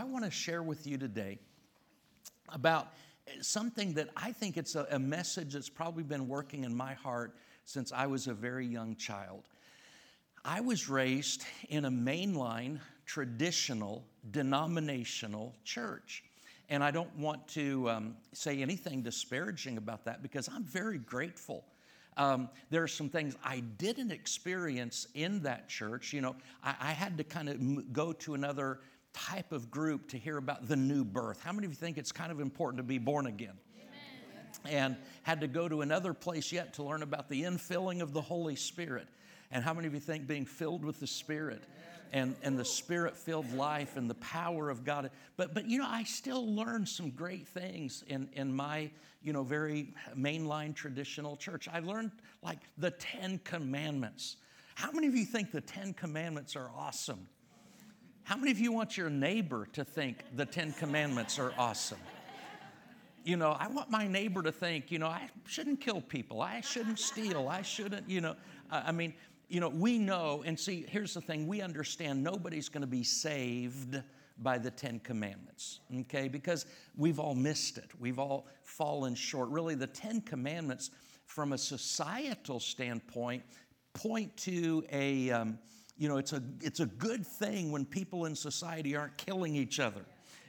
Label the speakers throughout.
Speaker 1: I want to share with you today about something that I think it's a, a message that's probably been working in my heart since I was a very young child. I was raised in a mainline, traditional, denominational church. And I don't want to um, say anything disparaging about that because I'm very grateful. Um, there are some things I didn't experience in that church. You know, I, I had to kind of go to another type of group to hear about the new birth. How many of you think it's kind of important to be born again? and had to go to another place yet to learn about the infilling of the Holy Spirit. And how many of you think being filled with the Spirit and, and the Spirit filled life and the power of God? But, but you know, I still learned some great things in, in my, you know, very mainline traditional church. I learned like the Ten Commandments. How many of you think the Ten Commandments are awesome? How many of you want your neighbor to think the Ten Commandments are awesome? You know, I want my neighbor to think, you know, I shouldn't kill people. I shouldn't steal. I shouldn't, you know. I mean, you know, we know, and see, here's the thing we understand nobody's going to be saved by the Ten Commandments, okay? Because we've all missed it. We've all fallen short. Really, the Ten Commandments, from a societal standpoint, point to a, um, you know, it's a, it's a good thing when people in society aren't killing each other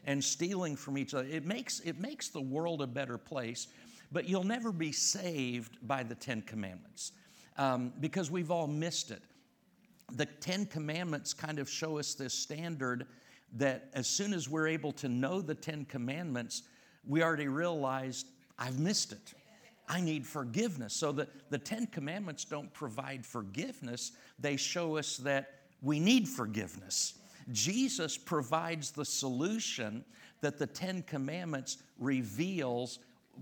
Speaker 1: and stealing from each other. It makes, it makes the world a better place, but you'll never be saved by the Ten Commandments um, because we've all missed it. The Ten Commandments kind of show us this standard that as soon as we're able to know the Ten Commandments, we already realized I've missed it. I need forgiveness. So the, the Ten Commandments don't provide forgiveness, they show us that we need forgiveness. Jesus provides the solution that the Ten Commandments reveals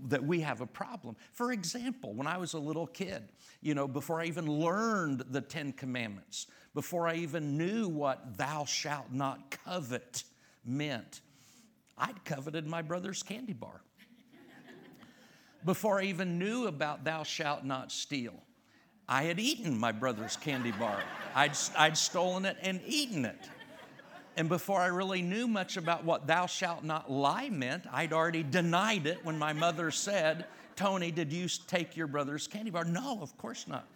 Speaker 1: that we have a problem. For example, when I was a little kid, you know, before I even learned the Ten Commandments, before I even knew what thou shalt not covet meant, I'd coveted my brother's candy bar. Before I even knew about thou shalt not steal, I had eaten my brother's candy bar. I'd, I'd stolen it and eaten it. And before I really knew much about what thou shalt not lie meant, I'd already denied it when my mother said, Tony, did you take your brother's candy bar? No, of course not.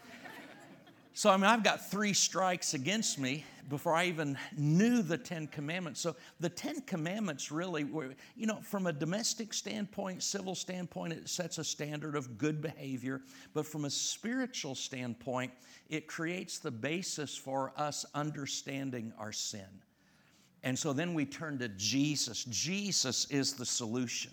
Speaker 1: So, I mean, I've got three strikes against me before I even knew the Ten Commandments. So, the Ten Commandments really, were, you know, from a domestic standpoint, civil standpoint, it sets a standard of good behavior. But from a spiritual standpoint, it creates the basis for us understanding our sin. And so then we turn to Jesus. Jesus is the solution.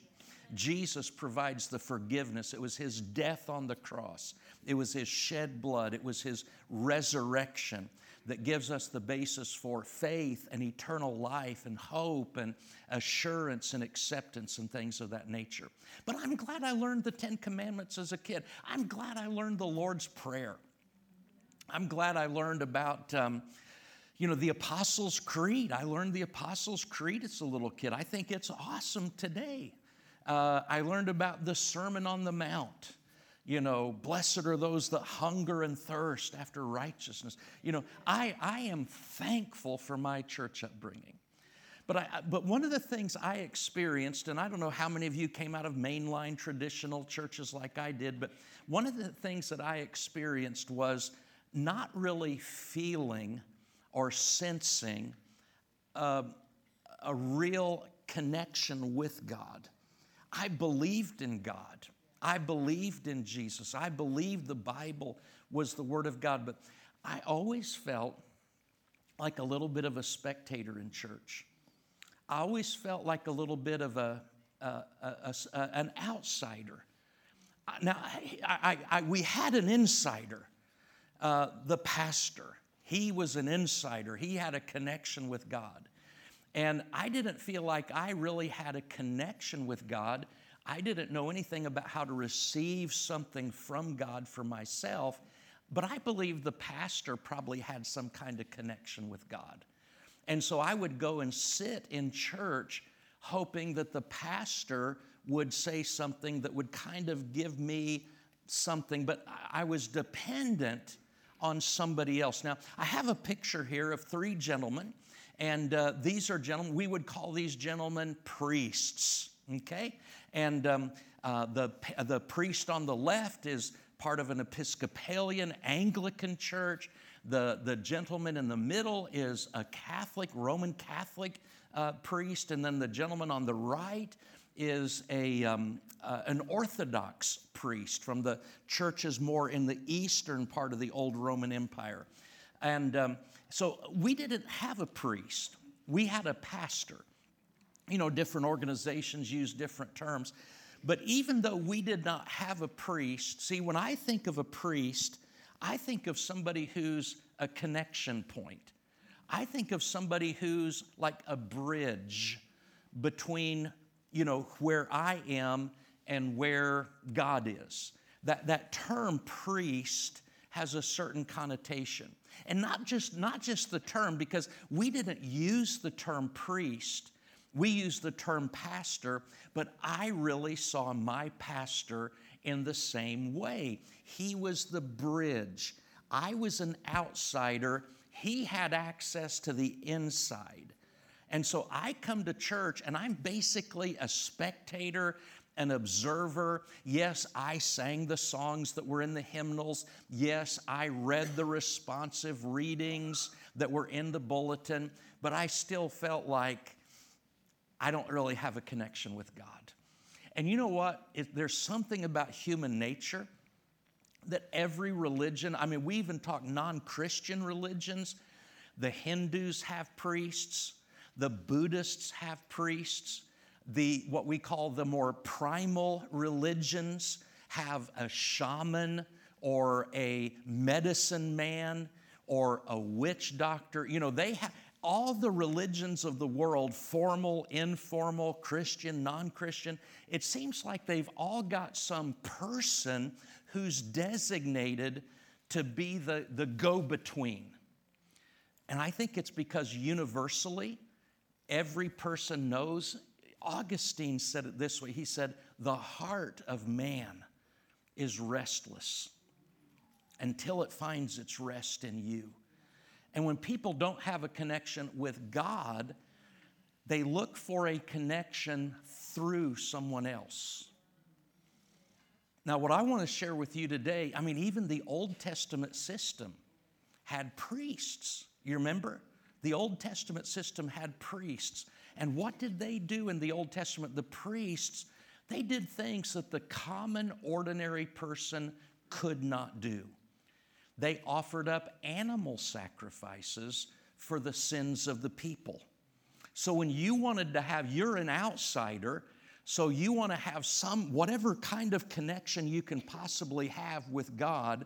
Speaker 1: Jesus provides the forgiveness. It was his death on the cross, it was his shed blood, it was his resurrection that gives us the basis for faith and eternal life and hope and assurance and acceptance and things of that nature. But I'm glad I learned the Ten Commandments as a kid. I'm glad I learned the Lord's Prayer. I'm glad I learned about. Um, you know, the Apostles' Creed. I learned the Apostles' Creed as a little kid. I think it's awesome today. Uh, I learned about the Sermon on the Mount. You know, blessed are those that hunger and thirst after righteousness. You know, I, I am thankful for my church upbringing. But, I, but one of the things I experienced, and I don't know how many of you came out of mainline traditional churches like I did, but one of the things that I experienced was not really feeling or sensing a, a real connection with God. I believed in God. I believed in Jesus. I believed the Bible was the Word of God, but I always felt like a little bit of a spectator in church. I always felt like a little bit of a, a, a, a an outsider. Now, I, I, we had an insider, uh, the pastor. He was an insider, he had a connection with God. And I didn't feel like I really had a connection with God. I didn't know anything about how to receive something from God for myself, but I believe the pastor probably had some kind of connection with God. And so I would go and sit in church hoping that the pastor would say something that would kind of give me something, but I was dependent on somebody else. Now, I have a picture here of three gentlemen, And uh, these are gentlemen, we would call these gentlemen priests, okay? And um, uh, the, the priest on the left is part of an Episcopalian Anglican church. The, the gentleman in the middle is a Catholic, Roman Catholic uh, priest. And then the gentleman on the right is a, um, uh, an Orthodox priest from the churches more in the eastern part of the old Roman Empire. And um, so we didn't have a priest, we had a pastor. You know, different organizations use different terms. But even though we did not have a priest, see, when I think of a priest, I think of somebody who's a connection point. I think of somebody who's like a bridge between, you know, where I am and where God is. That, that term priest has a certain connotation. And not just, not just the term, because we didn't use the term priest, we use the term pastor, but I really saw my pastor in the same way. He was the bridge. I was an outsider, he had access to the inside. And so I come to church and I'm basically a spectator an observer. Yes, I sang the songs that were in the hymnals. Yes, I read the responsive readings that were in the bulletin, but I still felt like I don't really have a connection with God. And you know what? If there's something about human nature that every religion, I mean, we even talk non Christian religions. The Hindus have priests, the Buddhists have priests, the what we call the more primal religions have a shaman or a medicine man or a witch doctor. You know, they have all the religions of the world, formal, informal, Christian, non Christian, it seems like they've all got some person who's designated to be the, the go between. And I think it's because universally, every person knows Augustine said it this way He said, The heart of man is restless until it finds its rest in you. And when people don't have a connection with God, they look for a connection through someone else. Now, what I want to share with you today, I mean, even the Old Testament system had priests. You remember? The Old Testament system had priests. And what did they do in the Old Testament? The priests, they did things that the common, ordinary person could not do. They offered up animal sacrifices for the sins of the people. So when you wanted to have, you're an outsider, so you want to have some, whatever kind of connection you can possibly have with God,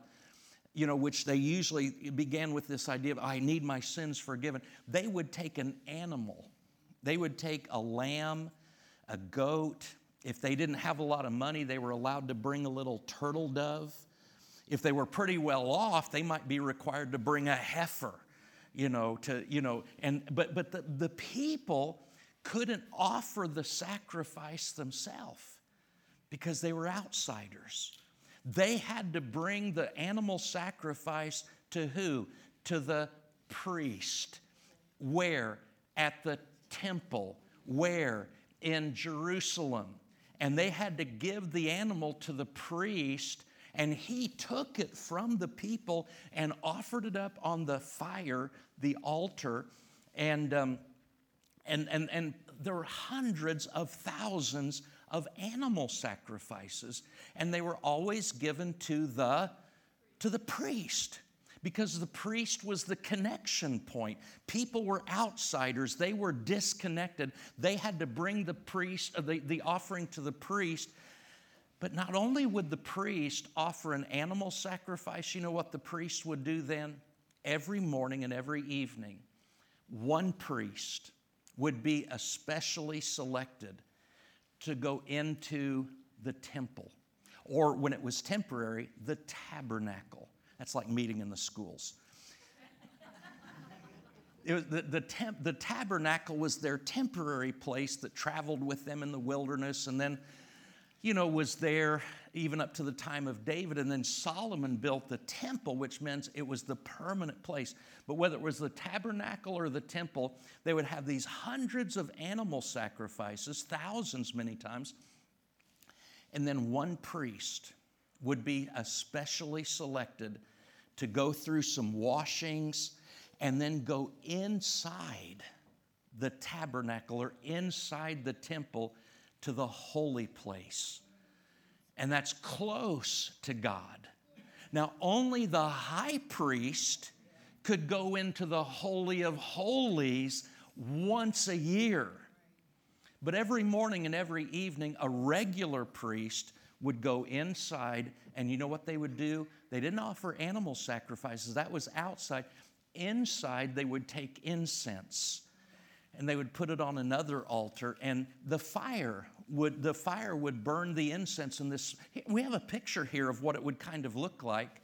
Speaker 1: you know, which they usually began with this idea of, I need my sins forgiven. They would take an animal they would take a lamb, a goat. If they didn't have a lot of money, they were allowed to bring a little turtle dove. If they were pretty well off, they might be required to bring a heifer, you know, to, you know, and but but the, the people couldn't offer the sacrifice themselves because they were outsiders. They had to bring the animal sacrifice to who? To the priest. Where? At the temple. Where? In Jerusalem. And they had to give the animal to the priest, and he took it from the people and offered it up on the fire, the altar. And, um, and, and, and there were hundreds of thousands of animal sacrifices, and they were always given to the, to the priest because the priest was the connection point. People were outsiders, they were disconnected. They had to bring the priest, uh, the, the offering to the priest. But not only would the priest offer an animal sacrifice, you know what the priest would do then? Every morning and every evening, one priest would be especially selected to go into the temple, or when it was temporary, the tabernacle. That's like meeting in the schools. The, the, temp, the tabernacle was their temporary place that traveled with them in the wilderness. And then, you know, was there even up to the time of David. And then Solomon built the temple, which means it was the permanent place. But whether it was the tabernacle or the temple, they would have these hundreds of animal sacrifices, thousands many times. And then one priest would be especially selected to go through some washings and then go inside the tabernacle or inside the temple to the holy place. And that's close to God. Now, only the high priest could go into the Holy of Holies once a year. But every morning and every evening, a regular priest would go inside, and you know what they would do? They didn't offer animal sacrifices, that was outside. Inside, they would take incense and they would put it on another altar, and the fire would the fire would burn the incense in this. We have a picture here of what it would kind of look like.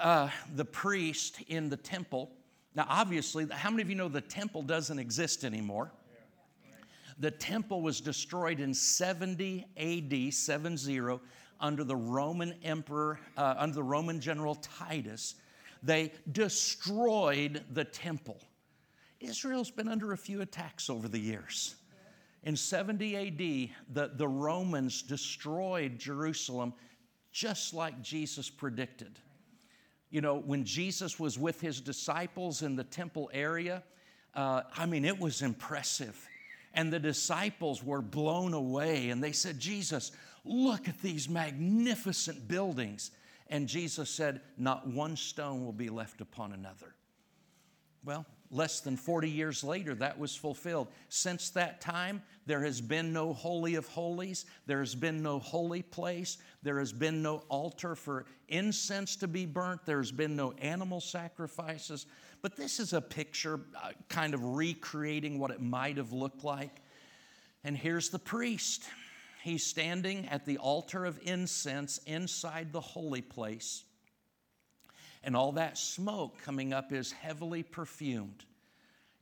Speaker 1: Uh, the priest in the temple. Now, obviously, how many of you know the temple doesn't exist anymore? The temple was destroyed in 70 AD, 70, under the Roman emperor, uh, under the Roman general Titus. They destroyed the temple. Israel's been under a few attacks over the years. In 70 AD, the, the Romans destroyed Jerusalem just like Jesus predicted. You know, when Jesus was with his disciples in the temple area, uh, I mean, it was impressive. And the disciples were blown away and they said, Jesus, look at these magnificent buildings. And Jesus said, Not one stone will be left upon another. Well, less than 40 years later, that was fulfilled. Since that time, there has been no Holy of Holies, there has been no holy place, there has been no altar for incense to be burnt, there's been no animal sacrifices. But this is a picture, uh, kind of recreating what it might have looked like. And here's the priest. He's standing at the altar of incense inside the holy place. And all that smoke coming up is heavily perfumed.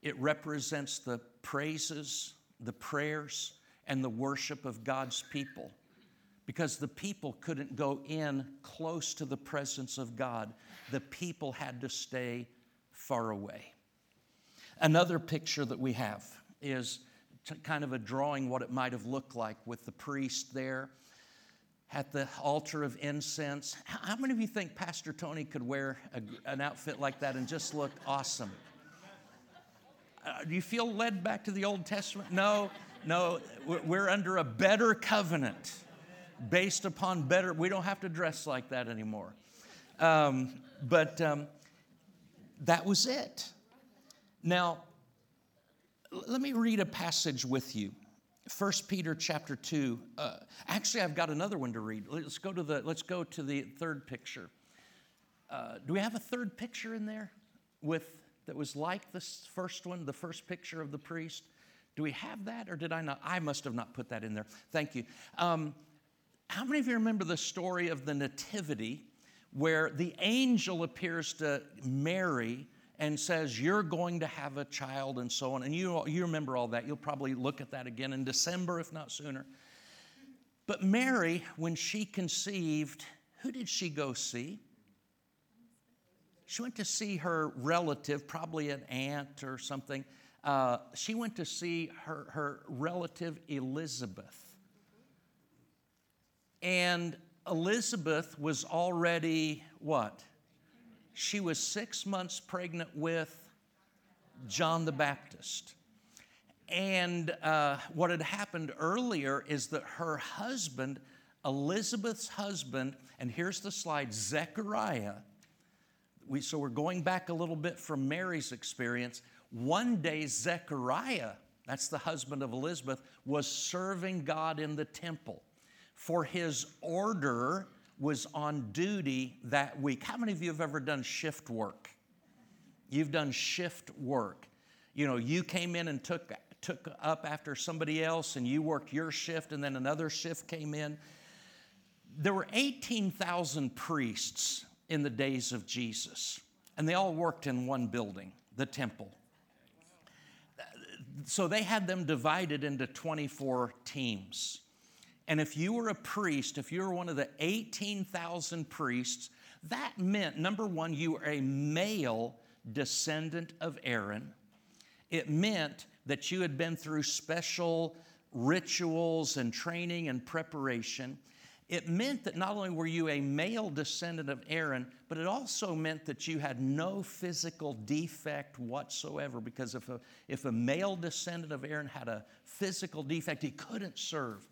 Speaker 1: It represents the praises, the prayers, and the worship of God's people. Because the people couldn't go in close to the presence of God, the people had to stay far away. Another picture that we have is kind of a drawing what it might have looked like with the priest there at the altar of incense. How many of you think Pastor Tony could wear a, an outfit like that and just look awesome? Uh, do you feel led back to the Old Testament? No, no, we're under a better covenant based upon better, we don't have to dress like that anymore. Um, but um, that was it. Now, let me read a passage with you 1 Peter chapter 2. Uh, actually, I've got another one to read. Let's go to the, let's go to the third picture. Uh, do we have a third picture in there with that was like this first one, the first picture of the priest? Do we have that, or did I not? I must have not put that in there. Thank you. Um, how many of you remember the story of the Nativity, where the angel appears to Mary and says, You're going to have a child, and so on. And you, you remember all that. You'll probably look at that again in December, if not sooner. But Mary, when she conceived, who did she go see? She went to see her relative, probably an aunt or something. Uh, she went to see her, her relative Elizabeth. And Elizabeth was already what? She was six months pregnant with John the Baptist. And uh, what had happened earlier is that her husband, Elizabeth's husband, and here's the slide Zechariah. We, so we're going back a little bit from Mary's experience. One day, Zechariah, that's the husband of Elizabeth, was serving God in the temple. For his order was on duty that week. How many of you have ever done shift work? You've done shift work. You know, you came in and took, took up after somebody else and you worked your shift and then another shift came in. There were 18,000 priests in the days of Jesus, and they all worked in one building, the temple. So they had them divided into 24 teams. And if you were a priest, if you were one of the 18,000 priests, that meant number one, you were a male descendant of Aaron. It meant that you had been through special rituals and training and preparation. It meant that not only were you a male descendant of Aaron, but it also meant that you had no physical defect whatsoever. Because if a, if a male descendant of Aaron had a physical defect, he couldn't serve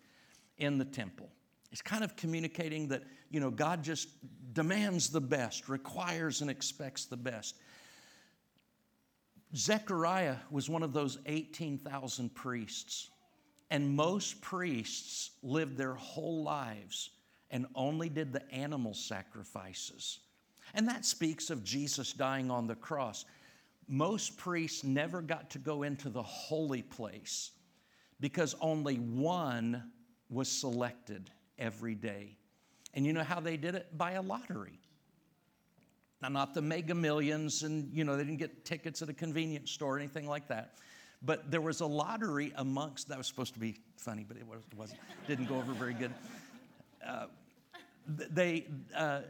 Speaker 1: in the temple. It's kind of communicating that, you know, God just demands the best, requires and expects the best. Zechariah was one of those 18,000 priests, and most priests lived their whole lives and only did the animal sacrifices. And that speaks of Jesus dying on the cross. Most priests never got to go into the holy place because only one was selected every day. And you know how they did it? By a lottery. Now, not the mega millions, and you know, they didn't get tickets at a convenience store or anything like that. But there was a lottery amongst, that was supposed to be funny, but it wasn't, didn't go over very good. Uh, they, uh,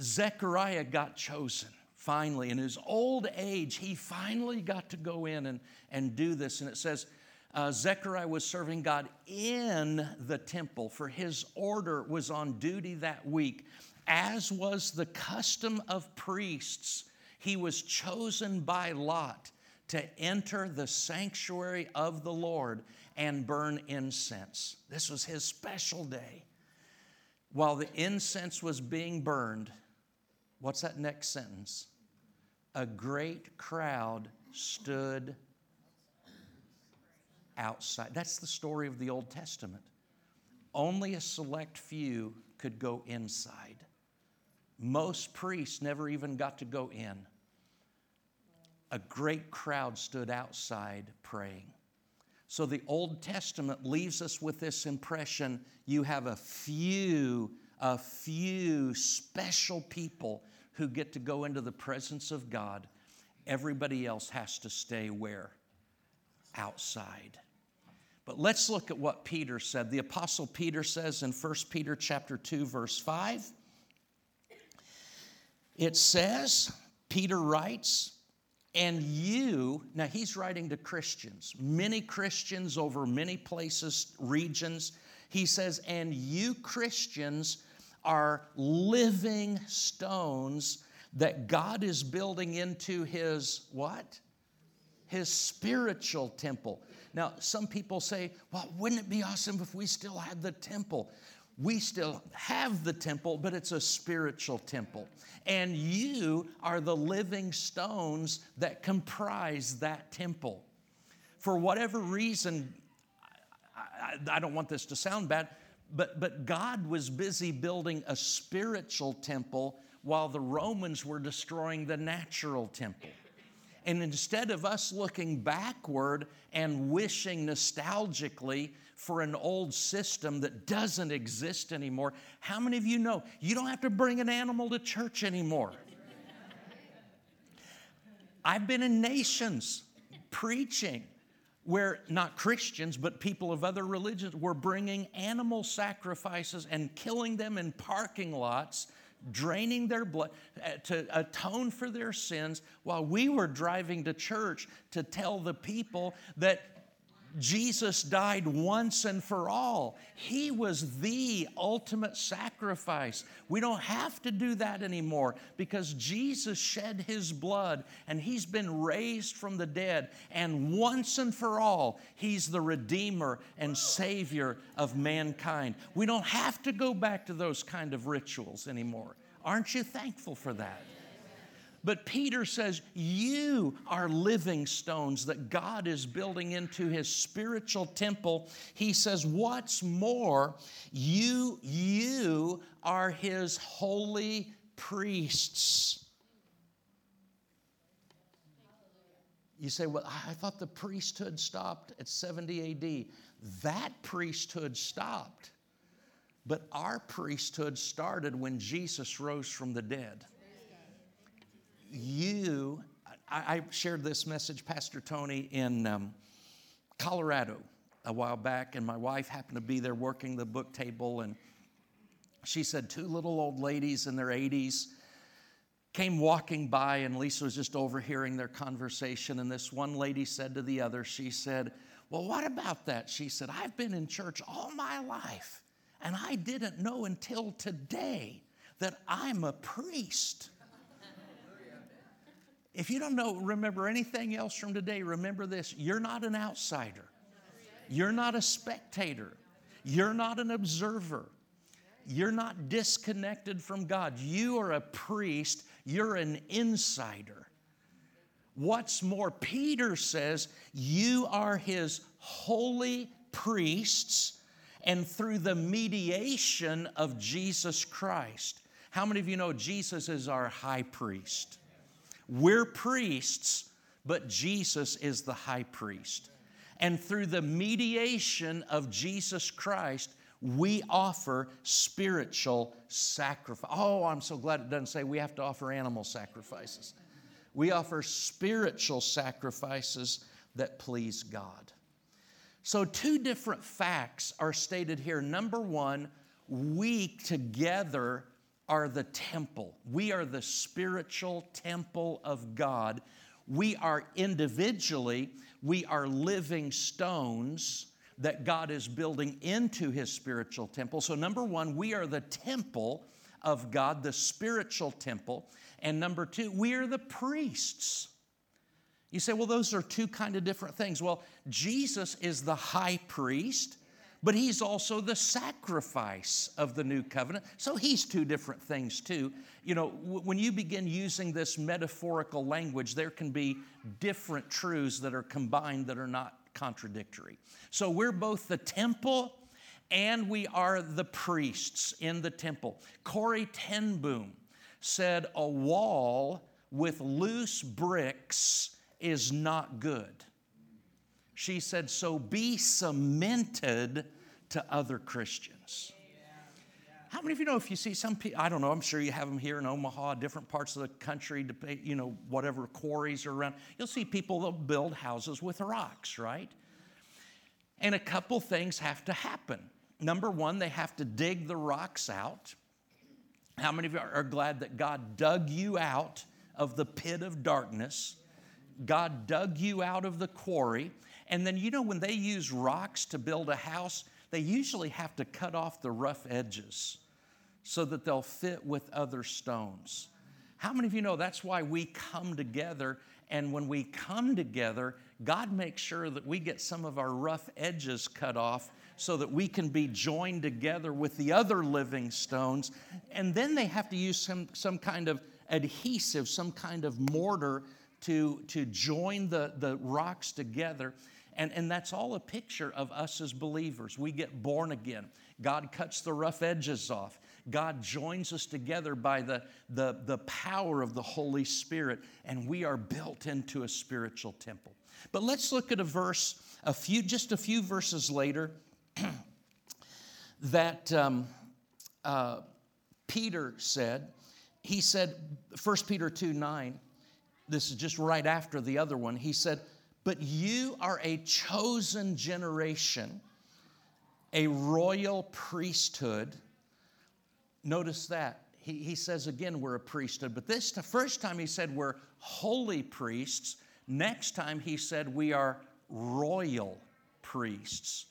Speaker 1: Zechariah got chosen finally. In his old age, he finally got to go in and, and do this. And it says, uh, Zechariah was serving God in the temple, for his order was on duty that week. As was the custom of priests, he was chosen by Lot to enter the sanctuary of the Lord and burn incense. This was his special day. While the incense was being burned, what's that next sentence? A great crowd stood outside. That's the story of the Old Testament. Only a select few could go inside. Most priests never even got to go in. A great crowd stood outside praying. So the Old Testament leaves us with this impression you have a few, a few special people who get to go into the presence of God. Everybody else has to stay where? Outside. But let's look at what Peter said. The apostle Peter says in 1 Peter chapter 2 verse 5. It says, Peter writes, and you, now he's writing to Christians, many Christians over many places, regions. He says, and you Christians are living stones that God is building into his what? His spiritual temple. Now, some people say, well, wouldn't it be awesome if we still had the temple? We still have the temple, but it's a spiritual temple. And you are the living stones that comprise that temple. For whatever reason, I, I, I don't want this to sound bad, but, but God was busy building a spiritual temple while the Romans were destroying the natural temple. And instead of us looking backward and wishing nostalgically for an old system that doesn't exist anymore, how many of you know you don't have to bring an animal to church anymore? I've been in nations preaching where not Christians, but people of other religions were bringing animal sacrifices and killing them in parking lots draining their blood uh, to atone for their sins while we were driving to church to tell the people that Jesus died once and for all. He was the ultimate sacrifice. We don't have to do that anymore because Jesus shed his blood and he's been raised from the dead. And once and for all, he's the Redeemer and Savior of mankind. We don't have to go back to those kind of rituals anymore. Aren't you thankful for that? But Peter says, You are living stones that God is building into his spiritual temple. He says, What's more, you, you are his holy priests. You say, Well, I thought the priesthood stopped at 70 AD. That priesthood stopped. But our priesthood started when Jesus rose from the dead you, I, I shared this message, Pastor Tony, in um, Colorado. a while back, and my wife happened to be there working the book table, and she said two little old ladies in their 80s came walking by, and Lisa was just overhearing their conversation. And this one lady said to the other, She said, Well, what about that? She said, I've been in church all my life, and I didn't know until today that I'm a priest. If you don't know, remember anything else from today, remember this you're not an outsider, you're not a spectator, you're not an observer. You're not disconnected from God. You are a priest, you're an insider. What's more, Peter says, You are his holy priests, and through the mediation of Jesus Christ. How many of you know Jesus is our high priest? We're priests, but Jesus is the high priest. And through the mediation of Jesus Christ, we offer spiritual sacrifice. Oh, I'm so glad it doesn't say we have to offer animal sacrifices. We offer spiritual sacrifices that please God. So, two different facts are stated here. Number one, we together are the temple. We are the spiritual temple of God. We are individually, we are living stones that God is building into his spiritual temple. So, number one, we are the temple of God, the spiritual temple. And number two, we are the priests. You say, well, those are two kind of different things. Well, Jesus is the high priest, but he's also the sacrifice of the new covenant. So he's two different things, too. You know, when you begin using this metaphorical language, there can be different truths that are combined that are not contradictory. So we're both the temple and we are the priests in the temple. Corrie ten Boom said, A wall with loose bricks is not good. She said, So be cemented to other Christians. How many of you know if you see some people, I don't know, I'm sure you have them here in Omaha, different parts of the country, you know, whatever quarries are around. You'll see people that build houses with rocks, right? And a couple things have to happen. Number one, they have to dig the rocks out. How many of you are glad that God dug you out of the pit of darkness? God dug you out of the quarry. And then, you know, when they use rocks to build a house, they usually have to cut off the rough edges so that they'll fit with other stones. How many of you know that's why we come together? And when we come together, God makes sure that we get some of our rough edges cut off so that we can be joined together with the other living stones. And then they have to use some, some kind of adhesive, some kind of mortar to, to join the, the rocks together. And, and that's all a picture of us as believers. We get born again. God cuts the rough edges off. God joins us together by the, the, the power of the Holy Spirit, and we are built into a spiritual temple. But let's look at a verse, a few, just a few verses later, that um, uh, Peter said. He said, 1 Peter 2 9, this is just right after the other one. He said, But you are a chosen generation, a royal priesthood Notice that. He, he says again, we're a priesthood. But this the first time he said we're holy priests. Next time he said we are royal priests.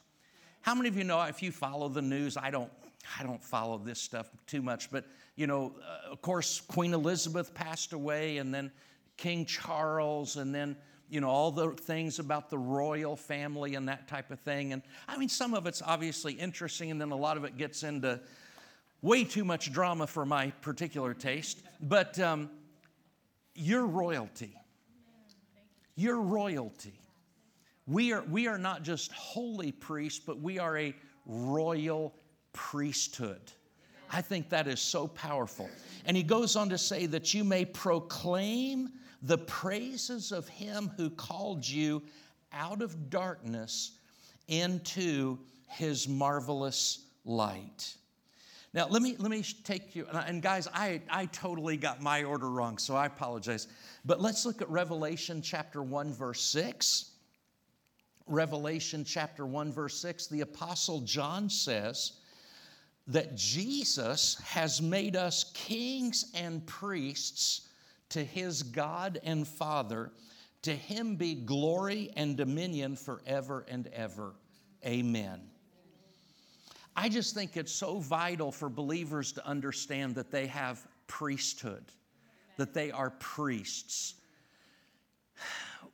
Speaker 1: How many of you know if you follow the news? I don't. I don't follow this stuff too much, but you know, uh, of course, Queen Elizabeth passed away, and then King Charles, and then you know all the things about the royal family and that type of thing. And I mean, some of it's obviously interesting, and then a lot of it gets into way too much drama for my particular taste, but um, you're royalty. You're royalty. We are, we are not just holy priests, but we are a royal priesthood. I think that is so powerful. And he goes on to say that you may proclaim the praises of him who called you out of darkness into his marvelous light. Now, let me, let me take you, and guys, I, I totally got my order wrong, so I apologize. But let's look at Revelation chapter 1, verse 6. Revelation chapter 1, verse 6, the Apostle John says that Jesus has made us kings and priests to his God and Father. To him be glory and dominion forever and ever. Amen. I just think it's so vital for believers to understand that they have priesthood, that they are priests.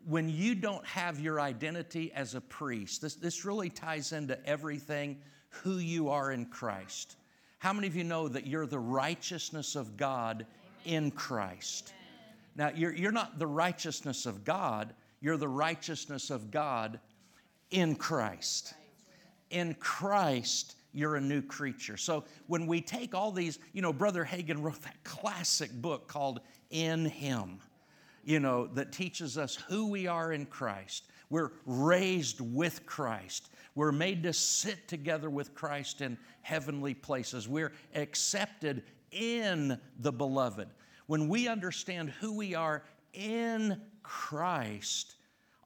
Speaker 1: When you don't have your identity as a priest, this, this really ties into everything who you are in Christ. How many of you know that you're the righteousness of God in Christ? Now, you're, you're not the righteousness of God, you're the righteousness of God in Christ. In Christ, you're a new creature. So when we take all these, you know, Brother Hagin wrote that classic book called In Him, you know, that teaches us who we are in Christ. We're raised with Christ. We're made to sit together with Christ in heavenly places. We're accepted in the beloved. When we understand who we are in Christ,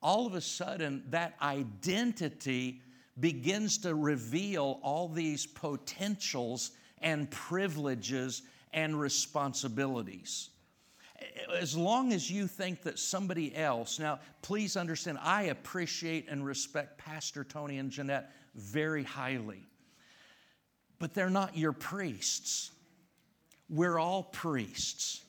Speaker 1: all of a sudden that identity begins to reveal all these potentials and privileges and responsibilities. As long as you think that somebody else, now please understand, I appreciate and respect Pastor Tony and Jeanette very highly, but they're not your priests. We're all priests.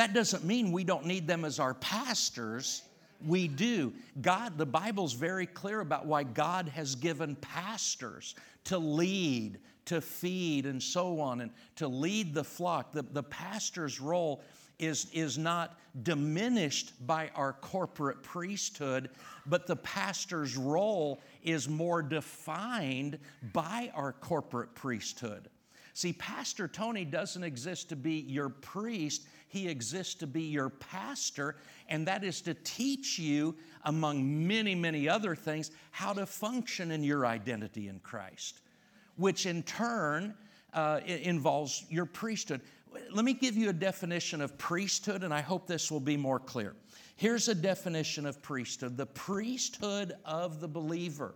Speaker 1: That doesn't mean we don't need them as our pastors we do. God, the Bible's very clear about why God has given pastors to lead, to feed, and so on, and to lead the flock. The, the pastor's role is, is not diminished by our corporate priesthood, but the pastor's role is more defined by our corporate priesthood. See, Pastor Tony doesn't exist to be your priest, he exists to be your pastor, and that is to teach you, among many, many other things, how to function in your identity in Christ, which in turn uh, involves your priesthood. Let me give you a definition of priesthood, and I hope this will be more clear. Here's a definition of priesthood the priesthood of the believer.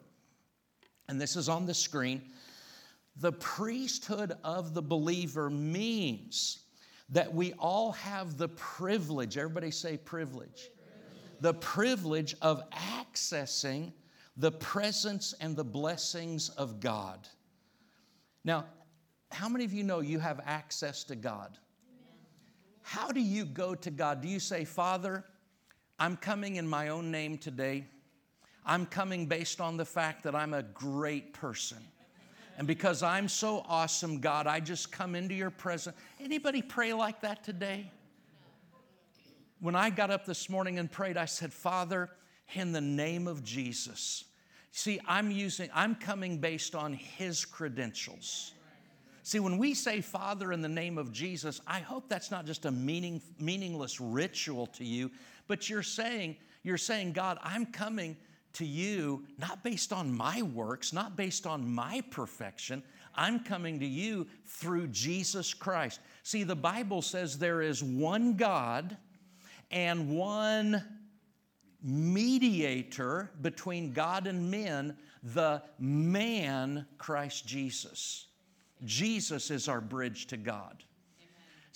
Speaker 1: And this is on the screen. The priesthood of the believer means that we all have the privilege, everybody say privilege, the privilege of accessing the presence and the blessings of God. Now, how many of you know you have access to God? How do you go to God? Do you say, Father, I'm coming in my own name today? I'm coming based on the fact that I'm a great person. And because I'm so awesome, God, I just come into your presence. Anybody pray like that today? When I got up this morning and prayed, I said, Father, in the name of Jesus. See, I'm using, I'm coming based on his credentials. See, when we say Father in the name of Jesus, I hope that's not just a meaning, meaningless ritual to you, but you're saying, you're saying, God, I'm coming to you not based on my works, not based on my perfection. I'm coming to you through Jesus Christ. See, the Bible says there is one God and one mediator between God and men, the man Christ Jesus. Jesus is our bridge to God.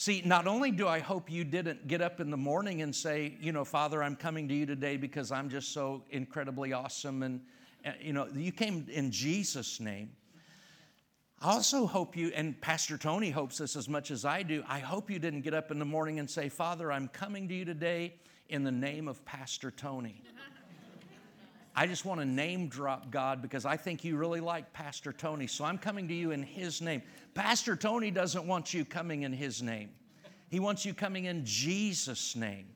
Speaker 1: See, not only do I hope you didn't get up in the morning and say, you know, Father, I'm coming to you today because I'm just so incredibly awesome. And, uh, you know, you came in Jesus' name. I also hope you, and Pastor Tony hopes this as much as I do, I hope you didn't get up in the morning and say, Father, I'm coming to you today in the name of Pastor Tony. I just want to name drop God because I think you really like Pastor Tony. So I'm coming to you in his name. Pastor Tony doesn't want you coming in his name, he wants you coming in Jesus' name.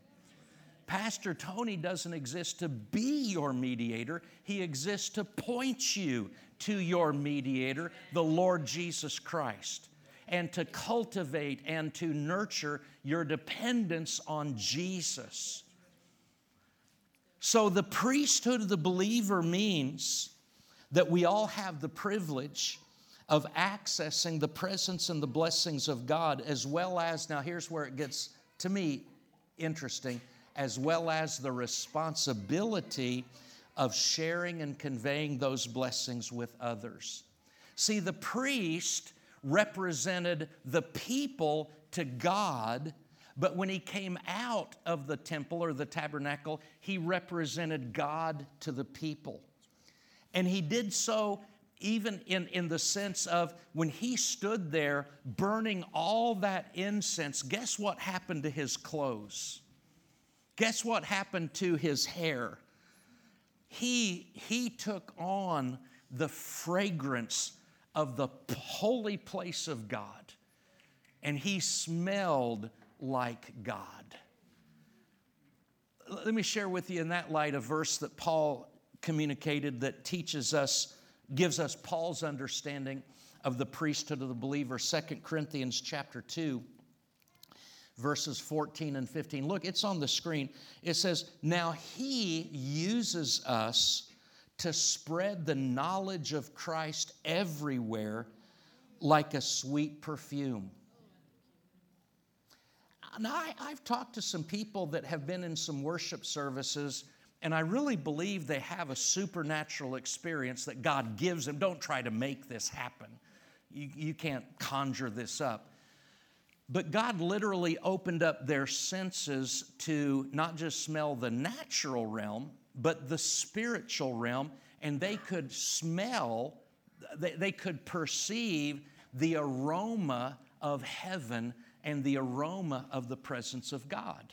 Speaker 1: Pastor Tony doesn't exist to be your mediator, he exists to point you to your mediator, the Lord Jesus Christ, and to cultivate and to nurture your dependence on Jesus. So, the priesthood of the believer means that we all have the privilege of accessing the presence and the blessings of God, as well as, now here's where it gets to me interesting, as well as the responsibility of sharing and conveying those blessings with others. See, the priest represented the people to God, but when he came out of the temple or the tabernacle, he represented God to the people. And he did so even in, in the sense of when he stood there burning all that incense, guess what happened to his clothes? Guess what happened to his hair? He, he took on the fragrance of the holy place of God, and he smelled like God. Let me share with you in that light a verse that Paul communicated that teaches us, gives us Paul's understanding of the priesthood of the believer. 2 Corinthians chapter 2 verses 14 and 15. Look, it's on the screen. It says, Now he uses us to spread the knowledge of Christ everywhere like a sweet perfume. Now, I, have talked to some people that have been in some worship services, and I really believe they have a supernatural experience that God gives them. Don't try to make this happen, you, you can't conjure this up. But God literally opened up their senses to not just smell the natural realm, but the spiritual realm, and they could smell, they, they could perceive the aroma of heaven and the aroma of the presence of God.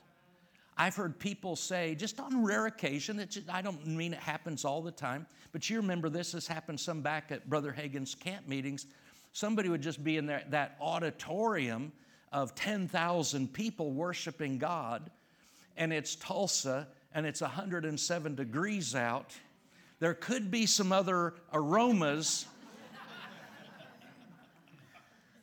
Speaker 1: I've heard people say, just on rare occasion, just, I don't mean it happens all the time, but you remember this has happened some back at Brother Hagin's camp meetings. Somebody would just be in there, that auditorium of 10,000 people worshiping God, and it's Tulsa, and it's 107 degrees out, there could be some other aromas.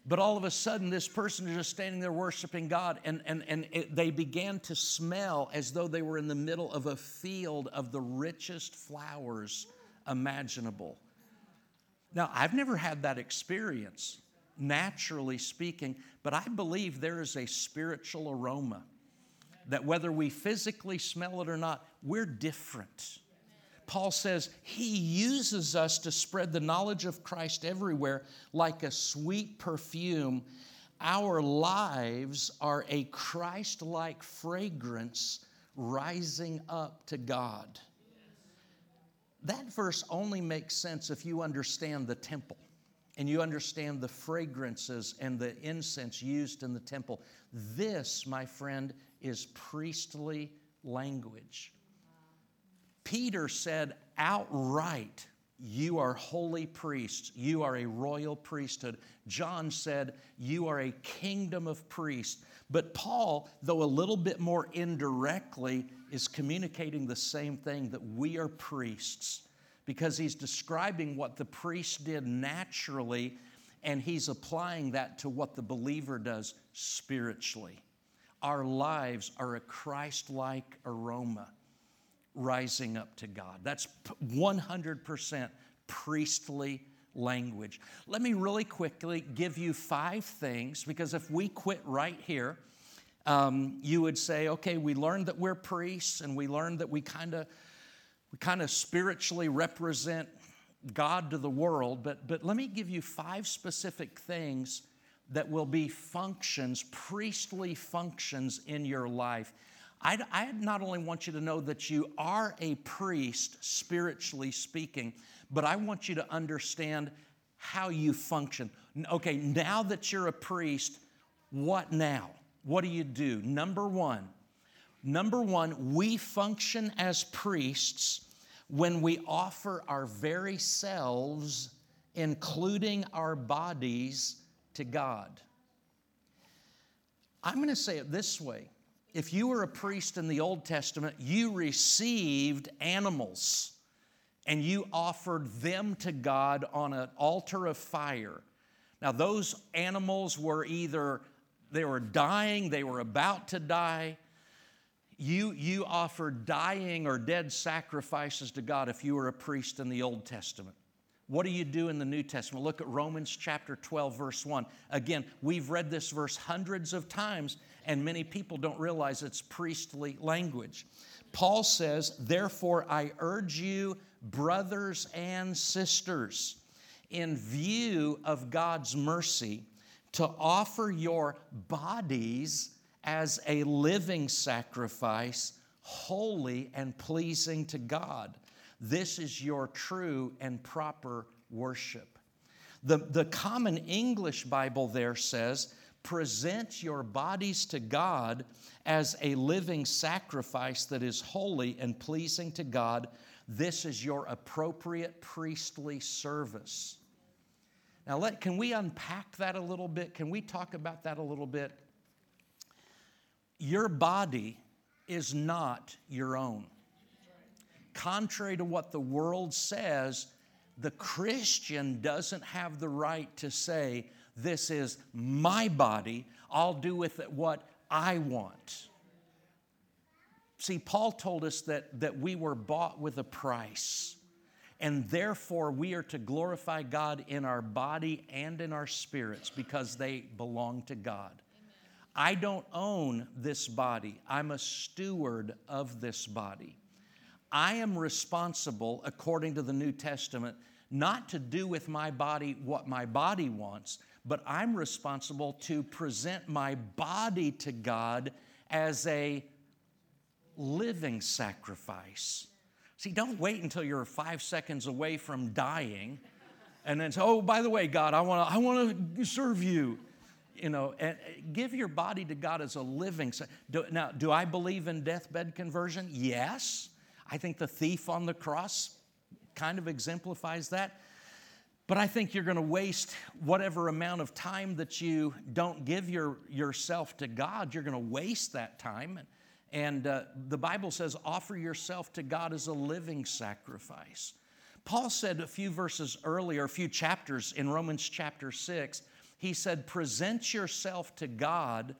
Speaker 1: But all of a sudden, this person is just standing there worshiping God, and, and, and it, they began to smell as though they were in the middle of a field of the richest flowers imaginable. Now, I've never had that experience, naturally speaking, but I believe there is a spiritual aroma that whether we physically smell it or not, we're different. Paul says he uses us to spread the knowledge of Christ everywhere like a sweet perfume. Our lives are a Christ like fragrance rising up to God. That verse only makes sense if you understand the temple and you understand the fragrances and the incense used in the temple. This, my friend, is priestly language. Peter said outright, You are holy priests. You are a royal priesthood. John said, You are a kingdom of priests. But Paul, though a little bit more indirectly, is communicating the same thing that we are priests because he's describing what the priest did naturally and he's applying that to what the believer does spiritually our lives are a Christ like aroma rising up to God. That's 100% priestly language. Let me really quickly give you five things because if we quit right here, um, you would say, okay, we learned that we're priests and we learned that we kind of we kind of spiritually represent God to the world, but, but let me give you five specific things that will be functions, priestly functions in your life. I, I not only want you to know that you are a priest, spiritually speaking, but I want you to understand how you function. Okay, now that you're a priest, what now? What do you do? Number one, number one, we function as priests when we offer our very selves, including our bodies, to God. I'm going to say it this way if you were a priest in the Old Testament, you received animals and you offered them to God on an altar of fire. Now, those animals were either they were dying, they were about to die. You, you offered dying or dead sacrifices to God if you were a priest in the Old Testament. What do you do in the New Testament? Look at Romans chapter 12, verse 1. Again, we've read this verse hundreds of times, and many people don't realize it's priestly language. Paul says, Therefore, I urge you, brothers and sisters, in view of God's mercy, to offer your bodies as a living sacrifice, holy and pleasing to God. This is your true and proper worship. The, the common English Bible there says, present your bodies to God as a living sacrifice that is holy and pleasing to God. This is your appropriate priestly service. Now, let, can we unpack that a little bit? Can we talk about that a little bit? Your body is not your own. Contrary to what the world says, the Christian doesn't have the right to say, This is my body, I'll do with it what I want. See, Paul told us that, that we were bought with a price, and therefore we are to glorify God in our body and in our spirits because they belong to God. I don't own this body. I'm a steward of this body. I am responsible, according to the New Testament, not to do with my body what my body wants, but I'm responsible to present my body to God as a living sacrifice. See, don't wait until you're five seconds away from dying and then say, oh, by the way, God, I want to I wanna serve you you know, and uh, give your body to God as a living. Do, now, do I believe in deathbed conversion? Yes. I think the thief on the cross kind of exemplifies that. But I think you're going to waste whatever amount of time that you don't give your, yourself to God, you're going to waste that time. And uh, the Bible says, offer yourself to God as a living sacrifice. Paul said a few verses earlier, a few chapters in Romans chapter 6, he said, Present yourself to God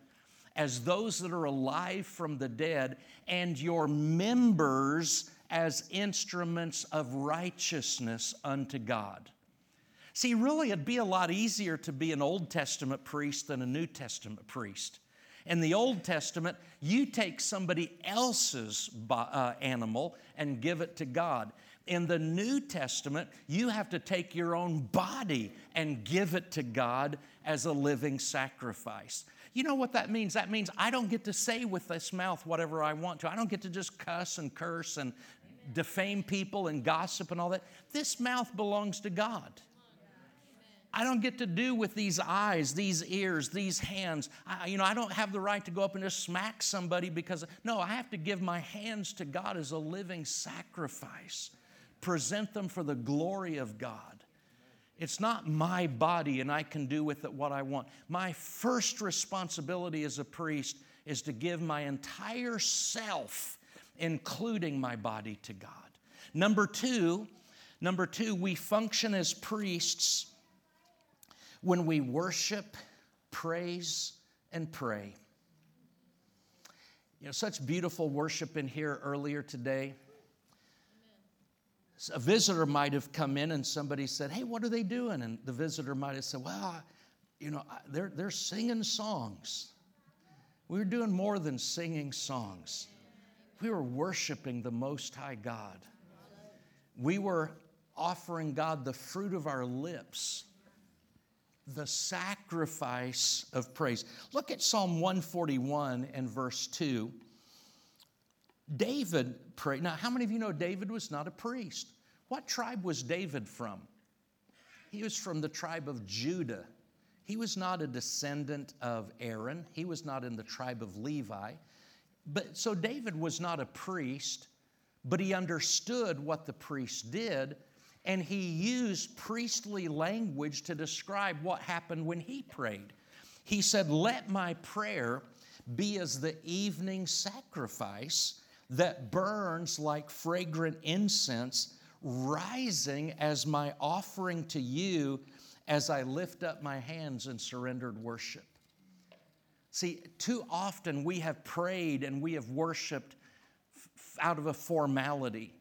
Speaker 1: as those that are alive from the dead, and your members as instruments of righteousness unto God. See, really, it'd be a lot easier to be an Old Testament priest than a New Testament priest. In the Old Testament, you take somebody else's uh, animal and give it to God. In the New Testament, you have to take your own body and give it to God as a living sacrifice. You know what that means? That means I don't get to say with this mouth whatever I want to. I don't get to just cuss and curse and defame people and gossip and all that. This mouth belongs to God. I don't get to do with these eyes, these ears, these hands. I, you know, I don't have the right to go up and just smack somebody because, no, I have to give my hands to God as a living sacrifice present them for the glory of God. It's not my body and I can do with it what I want. My first responsibility as a priest is to give my entire self, including my body, to God. Number two, number two, we function as priests when we worship, praise, and pray. You know, such beautiful worship in here earlier today a visitor might have come in and somebody said, Hey, what are they doing? And the visitor might have said, Well, you know, they're, they're singing songs. We were doing more than singing songs, we were worshiping the Most High God. We were offering God the fruit of our lips, the sacrifice of praise. Look at Psalm 141 and verse 2. David prayed. Now, how many of you know David was not a priest? What tribe was David from? He was from the tribe of Judah. He was not a descendant of Aaron, he was not in the tribe of Levi. But so David was not a priest, but he understood what the priest did, and he used priestly language to describe what happened when he prayed. He said, Let my prayer be as the evening sacrifice that burns like fragrant incense, rising as my offering to you as I lift up my hands in surrendered worship. See, too often we have prayed and we have worshiped out of a formality.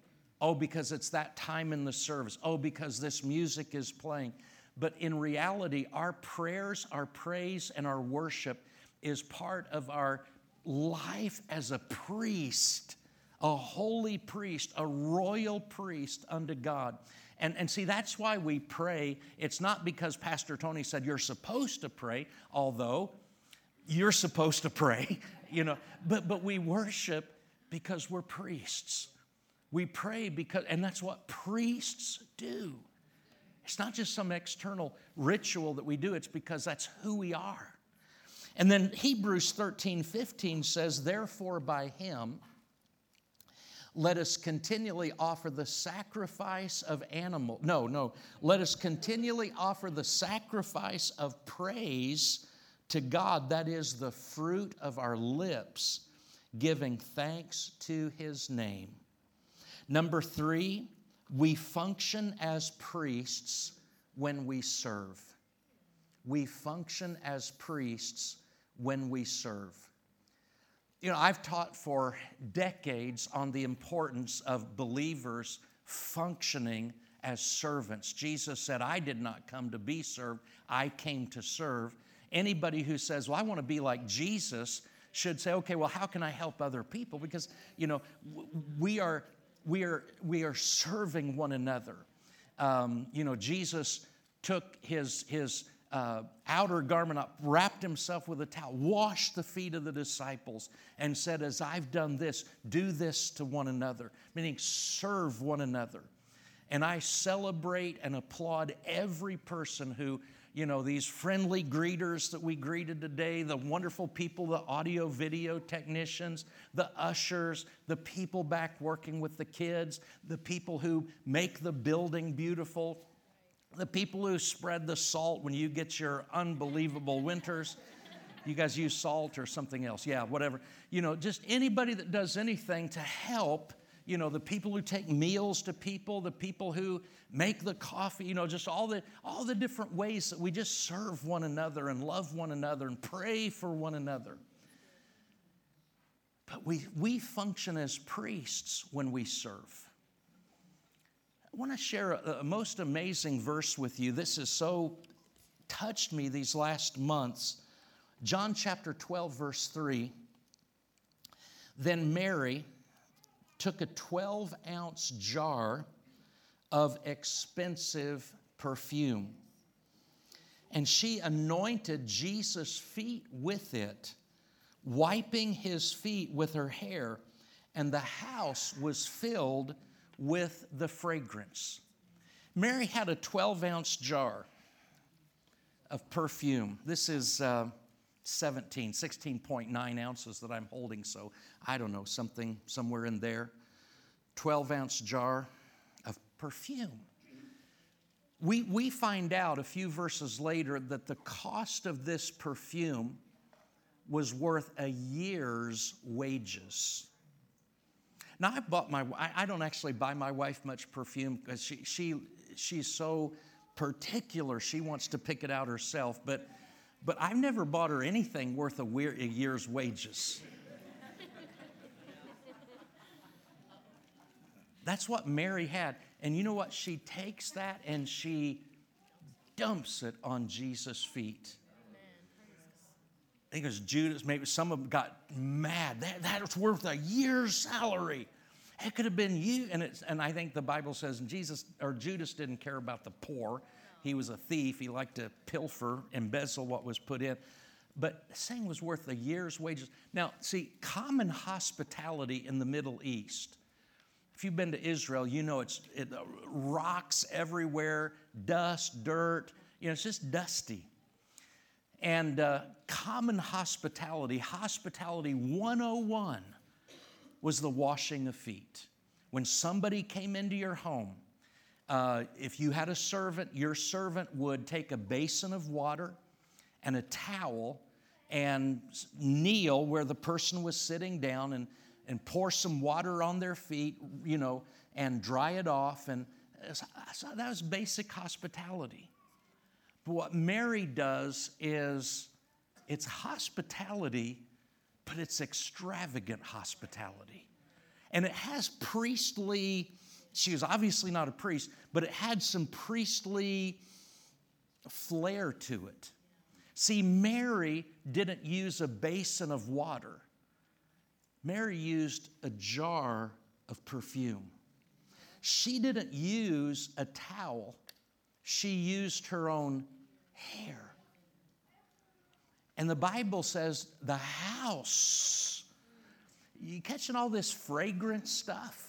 Speaker 1: Oh, because it's that time in the service. Oh, because this music is playing. But in reality, our prayers, our praise, and our worship is part of our life as a priest, a holy priest, a royal priest unto God. And, and see, that's why we pray. It's not because Pastor Tony said you're supposed to pray, although you're supposed to pray, you know, but, but we worship because we're priests. We pray because, and that's what priests do. It's not just some external ritual that we do, it's because that's who we are. And then Hebrews 13 15 says, Therefore, by him, let us continually offer the sacrifice of animal. No, no. Let us continually offer the sacrifice of praise to God, that is the fruit of our lips, giving thanks to his name. Number three, we function as priests when we serve. We function as priests when we serve. You know, I've taught for decades on the importance of believers functioning as servants. Jesus said, I did not come to be served, I came to serve. Anybody who says, Well, I want to be like Jesus, should say, Okay, well, how can I help other people? Because, you know, we are, we are, we are serving one another. Um, you know, Jesus took his, his uh, outer garment up, wrapped himself with a towel, washed the feet of the disciples, and said, As I've done this, do this to one another, meaning serve one another. And I celebrate and applaud every person who, you know, these friendly greeters that we greeted today, the wonderful people, the audio video technicians, the ushers, the people back working with the kids, the people who make the building beautiful, the people who spread the salt when you get your unbelievable winters. You guys use salt or something else. Yeah, whatever. You know, just anybody that does anything to help, you know, the people who take meals to people, the people who make the coffee, you know, just all the all the different ways that we just serve one another and love one another and pray for one another. But we we function as priests when we serve. I want to share a, a most amazing verse with you. This has so touched me these last months. John chapter 12, verse 3. Then Mary took a 12 ounce jar of expensive perfume and she anointed Jesus' feet with it, wiping his feet with her hair, and the house was filled with the fragrance. Mary had a 12 ounce jar of perfume. This is uh, 17, 16.9 ounces that I'm holding, so I don't know, something somewhere in there. 12 ounce jar of perfume. We, we find out a few verses later that the cost of this perfume was worth a year's wages. Now I bought my I don't actually buy my wife much perfume because she she she's so particular. She wants to pick it out herself, but but I've never bought her anything worth a, a year's wages. That's what Mary had. And you know what? She takes that and she dumps it on Jesus' feet. I think it was Judas, maybe some of them got mad. That, that was worth a year's salary. It could have been you. And, it's, and I think the Bible says Jesus or Judas didn't care about the poor. He was a thief. He liked to pilfer, embezzle what was put in. But saying was worth a year's wages. Now, see, common hospitality in the Middle East. If you've been to Israel, you know it's it, uh, rocks everywhere, dust, dirt. You know, it's just dusty. And uh, common hospitality, hospitality 101, was the washing of feet. When somebody came into your home, uh, if you had a servant, your servant would take a basin of water and a towel and kneel where the person was sitting down and, and pour some water on their feet, you know, and dry it off. And so that was basic hospitality. But what Mary does is it's hospitality, but it's extravagant hospitality. And it has priestly she was obviously not a priest, but it had some priestly flair to it. See, Mary didn't use a basin of water, Mary used a jar of perfume. She didn't use a towel, she used her own hair. And the Bible says the house. You catching all this fragrant stuff?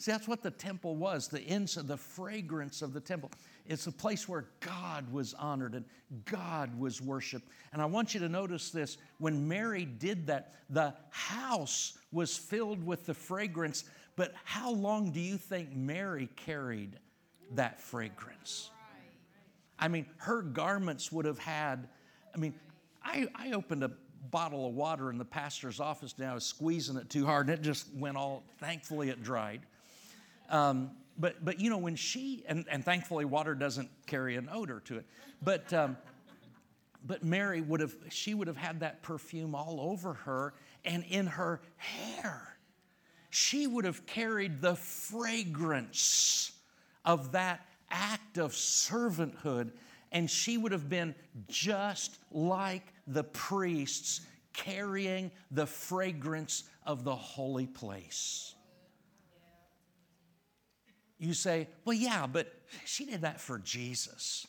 Speaker 1: See, that's what the temple was the incense, the fragrance of the temple. It's a place where God was honored and God was worshiped. And I want you to notice this when Mary did that, the house was filled with the fragrance. But how long do you think Mary carried that fragrance? I mean, her garments would have had, I mean, I, I opened a bottle of water in the pastor's office and I was squeezing it too hard and it just went all, thankfully it dried. Um, but, but you know, when she, and, and thankfully water doesn't carry an odor to it, but, um, but Mary would have, she would have had that perfume all over her and in her hair. She would have carried the fragrance of that act of servanthood and she would have been just like the priests carrying the fragrance of the holy place. You say, well, yeah, but she did that for Jesus.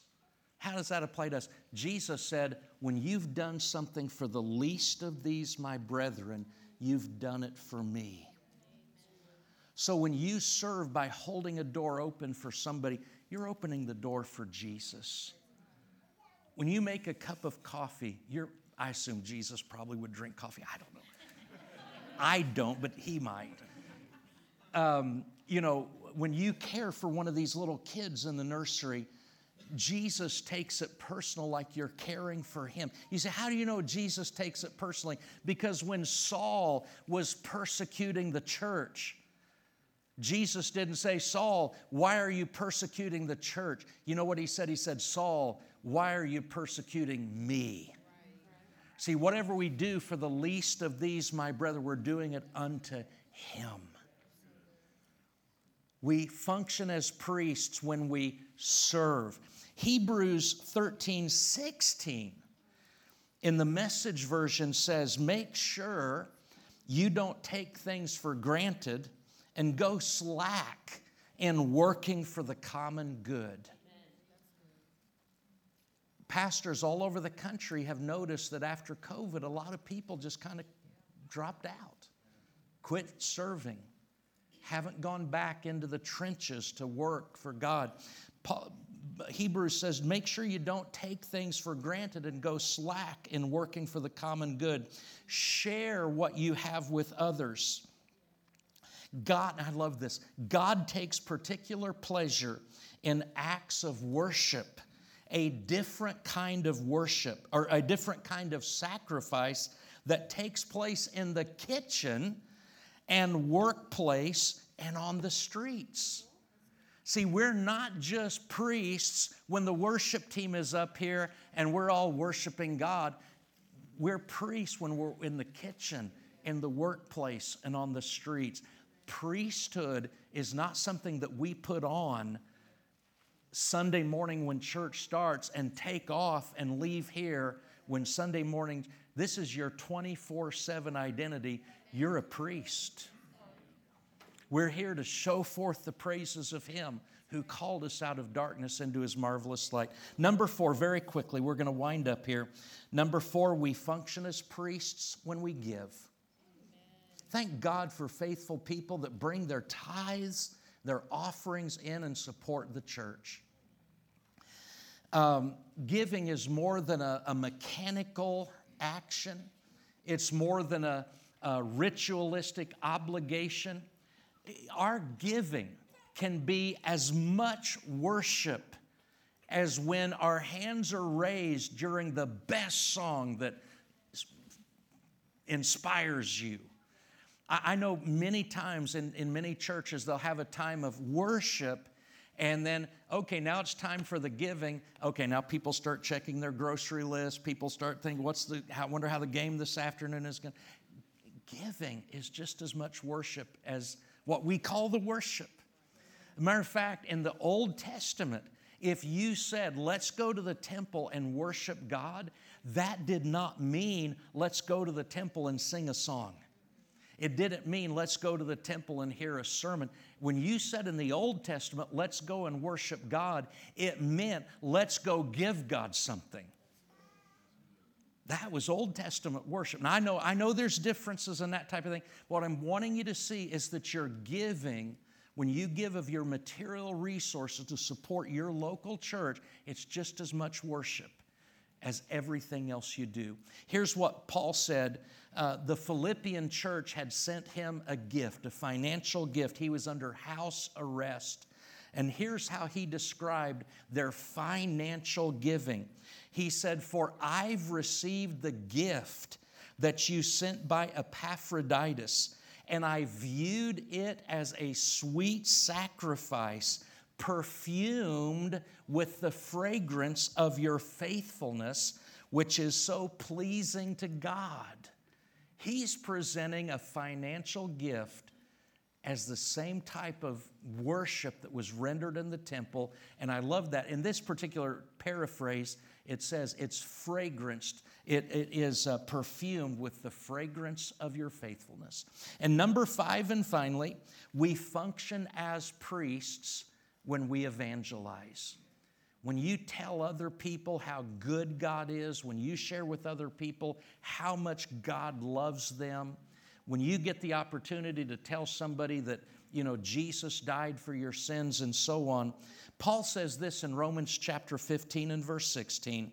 Speaker 1: How does that apply to us? Jesus said, when you've done something for the least of these, my brethren, you've done it for me. So when you serve by holding a door open for somebody, you're opening the door for Jesus. When you make a cup of coffee, you're, I assume Jesus probably would drink coffee. I don't know. I don't, but he might. Um, you know, when you care for one of these little kids in the nursery, Jesus takes it personal like you're caring for him. You say, How do you know Jesus takes it personally? Because when Saul was persecuting the church, Jesus didn't say, Saul, why are you persecuting the church? You know what he said? He said, Saul, why are you persecuting me? See, whatever we do for the least of these, my brother, we're doing it unto him. We function as priests when we serve. Hebrews 13 16 in the message version says, Make sure you don't take things for granted and go slack in working for the common good pastors all over the country have noticed that after COVID, a lot of people just kind of dropped out, quit serving, haven't gone back into the trenches to work for God. Paul, Hebrews says, make sure you don't take things for granted and go slack in working for the common good. Share what you have with others. God, I love this, God takes particular pleasure in acts of worship a different kind of worship or a different kind of sacrifice that takes place in the kitchen and workplace and on the streets. See, we're not just priests when the worship team is up here and we're all worshiping God. We're priests when we're in the kitchen, in the workplace, and on the streets. Priesthood is not something that we put on Sunday morning when church starts and take off and leave here when Sunday morning, this is your 24 7 identity. You're a priest. We're here to show forth the praises of Him who called us out of darkness into His marvelous light. Number four, very quickly, we're going to wind up here. Number four, we function as priests when we give. Thank God for faithful people that bring their tithes their offerings in and support the church. Um, giving is more than a, a, mechanical action, it's more than a, a ritualistic obligation. Our giving can be as much worship as when our hands are raised during the best song that inspires you. I, know many times in, in many churches, they'll have a time of worship and then okay now it's time for the giving. Okay now people start checking their grocery list. People start thinking what's the I wonder how the game this afternoon is going giving is just as much worship as what we call the worship Matter of fact, in the Old Testament, if you said, let's go to the temple and worship God, that did not mean let's go to the temple and sing a song. It didn't mean let's go to the temple and hear a sermon. When you said in the Old Testament, let's go and worship God, it meant let's go give God something. That was Old Testament worship. Now I know, I know there's differences in that type of thing. What I'm wanting you to see is that you're giving, when you give of your material resources to support your local church, it's just as much worship as everything else you do. Here's what Paul said uh, the Philippian church had sent him a gift, a financial gift. He was under house arrest. And here's how he described their financial giving. He said, For I've received the gift that you sent by Epaphroditus, and I viewed it as a sweet sacrifice, perfumed with the fragrance of your faithfulness, which is so pleasing to God. He's presenting a financial gift as the same type of worship that was rendered in the temple. And I love that. In this particular paraphrase, it says it's fragranced, it, it is uh, perfumed with the fragrance of your faithfulness. And number five, and finally, we function as priests when we evangelize. When you tell other people how good God is, when you share with other people how much God loves them, when you get the opportunity to tell somebody that, you know, Jesus died for your sins and so on, Paul says this in Romans chapter 15 and verse 16.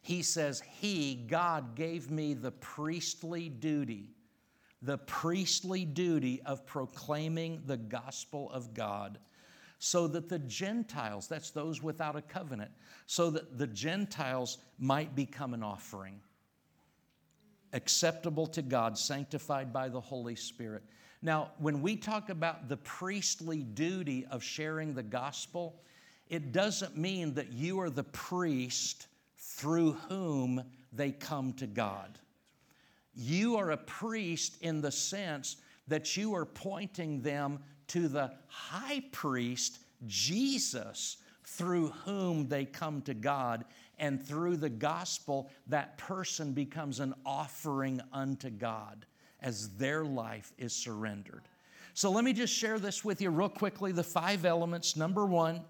Speaker 1: He says, He, God, gave me the priestly duty, the priestly duty of proclaiming the gospel of God so that the Gentiles, that's those without a covenant, so that the Gentiles might become an offering, acceptable to God, sanctified by the Holy Spirit. Now, when we talk about the priestly duty of sharing the gospel, it doesn't mean that you are the priest through whom they come to God. You are a priest in the sense that you are pointing them to the high priest, Jesus, through whom they come to God. And through the gospel, that person becomes an offering unto God as their life is surrendered. So let me just share this with you real quickly the five elements. Number one,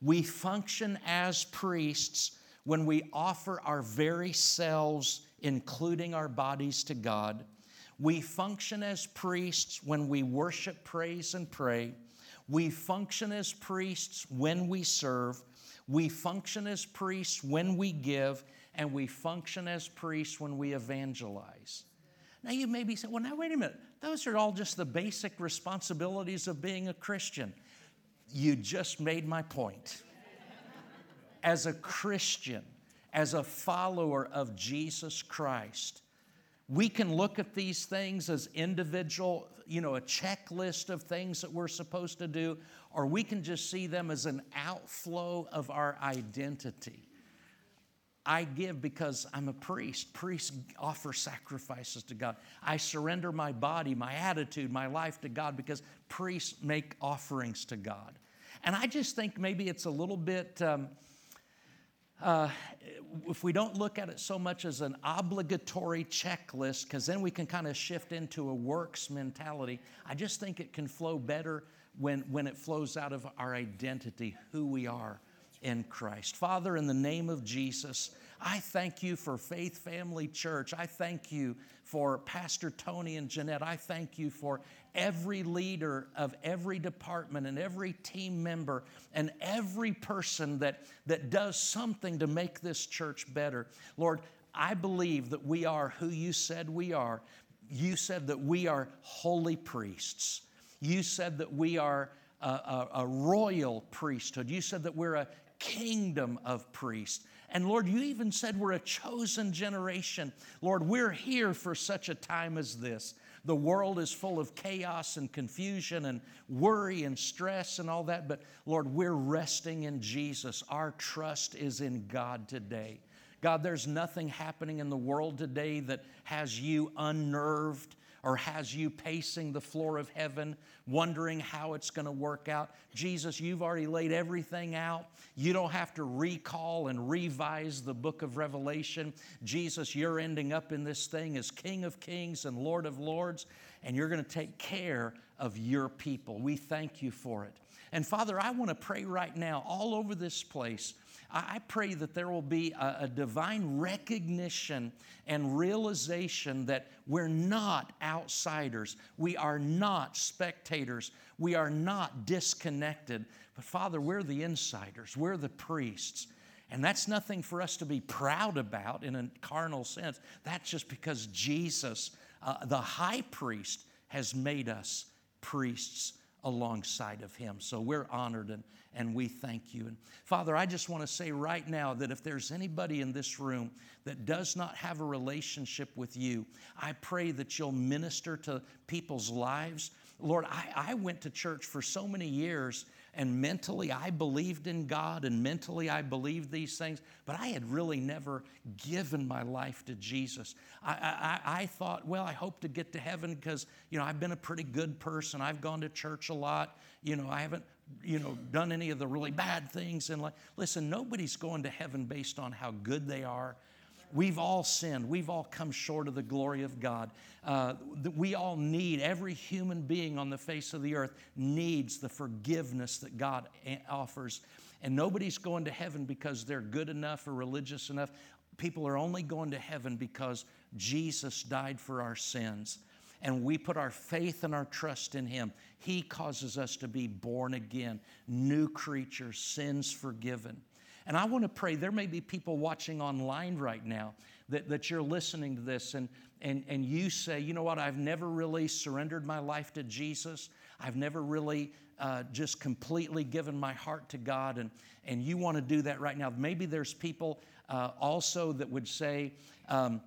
Speaker 1: we function as priests when we offer our very selves, including our bodies, to God. We function as priests when we worship, praise, and pray. We function as priests when we serve. We function as priests when we give. And we function as priests when we evangelize. Now, you may be saying, well, now, wait a minute. Those are all just the basic responsibilities of being a Christian. You just made my point. As a Christian, as a follower of Jesus Christ, we can look at these things as individual, you know, a checklist of things that we're supposed to do, or we can just see them as an outflow of our identity. I give because I'm a priest. Priests offer sacrifices to God. I surrender my body, my attitude, my life to God because priests make offerings to God. And I just think maybe it's a little bit. Um, uh, if we don't look at it so much as an obligatory checklist, because then we can kind of shift into a works mentality, I just think it can flow better when, when it flows out of our identity, who we are in Christ. Father, in the name of Jesus, I thank you for Faith Family Church. I thank you for Pastor Tony and Jeanette. I thank you for every leader of every department and every team member and every person that, that does something to make this church better. Lord, I believe that we are who you said we are. You said that we are holy priests. You said that we are a, a, a royal priesthood. You said that we're a kingdom of priests. And Lord, you even said we're a chosen generation. Lord, we're here for such a time as this. The world is full of chaos and confusion and worry and stress and all that, but Lord, we're resting in Jesus. Our trust is in God today. God, there's nothing happening in the world today that has you unnerved or has you pacing the floor of heaven, wondering how it's going to work out. Jesus, you've already laid everything out. You don't have to recall and revise the book of Revelation. Jesus, you're ending up in this thing as King of Kings and Lord of Lords, and you're going to take care of your people. We thank you for it. And Father, I want to pray right now all over this place I pray that there will be a, a, divine recognition and realization that we're not outsiders. We are not spectators. We are not disconnected. But Father, we're the insiders, we're the priests. And that's nothing for us to be proud about in a carnal sense. That's just because Jesus, uh, the high priest, has made us priests alongside of him. So we're honored and, and we thank you. And Father, I just want to say right now that if there's anybody in this room that does not have a relationship with you, I pray that you'll minister to people's lives. Lord, I, I went to church for so many years and mentally I believed in God and mentally I believed these things, but I had really never given my life to Jesus. I, I, I thought, well, I hope to get to heaven because, you know, I've been a pretty good person. I've gone to church a lot. You know, I haven't, you know, done any of the really bad things in life. Listen, nobody's going to heaven based on how good they are We've all sinned. We've all come short of the glory of God. Uh, we all need, every human being on the face of the earth needs the forgiveness that God offers. And nobody's going to heaven because they're good enough or religious enough. People are only going to heaven because Jesus died for our sins. And we put our faith and our trust in Him. He causes us to be born again, new creatures, sins forgiven. And I want to pray, there may be people watching online right now that, that you're listening to this and, and, and you say, you know what, I've never really surrendered my life to Jesus. I've never really uh, just completely given my heart to God, and, and you want to do that right now. Maybe there's people uh, also that would say, um,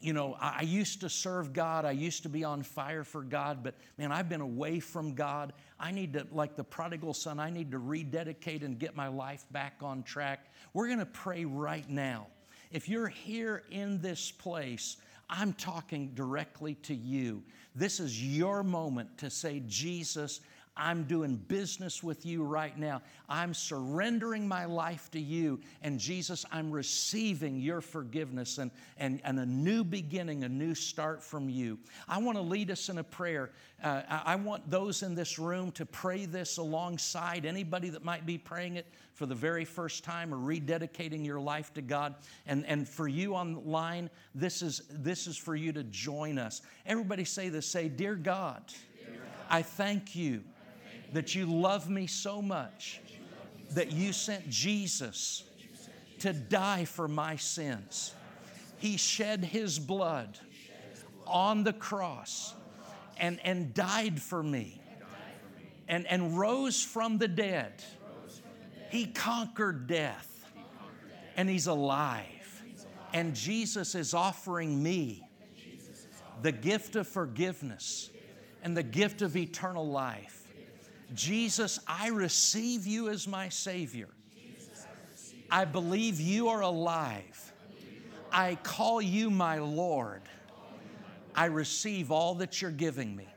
Speaker 1: you know, I used to serve God. I used to be on fire for God, but man, I've been away from God. I need to, like the prodigal son, I need to rededicate and get my life back on track. We're going to pray right now. If you're here in this place, I'm talking directly to you. This is your moment to say, Jesus, I'm doing business with you right now. I'm surrendering my life to you. And Jesus, I'm receiving your forgiveness and, and, and a new beginning, a new start from you. I want to lead us in a prayer. Uh, I want those in this room to pray this alongside anybody that might be praying it for the very first time or rededicating your life to God. And, and for you online, this is, this is for you to join us. Everybody say this say, Dear God, I thank you that you love me so much that you sent Jesus to die for my sins. He shed his blood on the cross and, and died for me and, and rose from the dead. He conquered death and he's alive. And Jesus is offering me the gift of forgiveness and the gift of eternal life. Jesus, I receive you as my Savior. I believe you are alive. I call you my Lord. I receive all that you're giving me.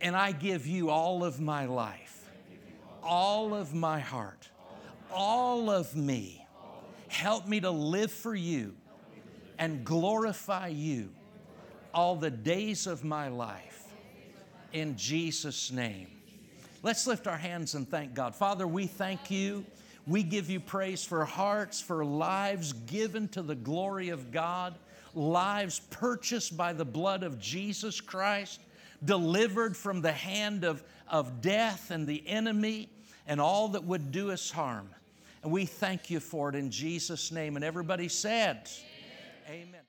Speaker 1: And I give you all of my life, all of my heart, all of me. Help me to live for you and glorify you all the days of my life. In Jesus' name. Let's lift our hands and thank God. Father, we thank you. We give you praise for hearts, for lives given to the glory of God, lives purchased by the blood of Jesus Christ, delivered from the hand of, of death and the enemy and all that would do us harm. And we thank you for it in Jesus' name. And everybody said, Amen. Amen.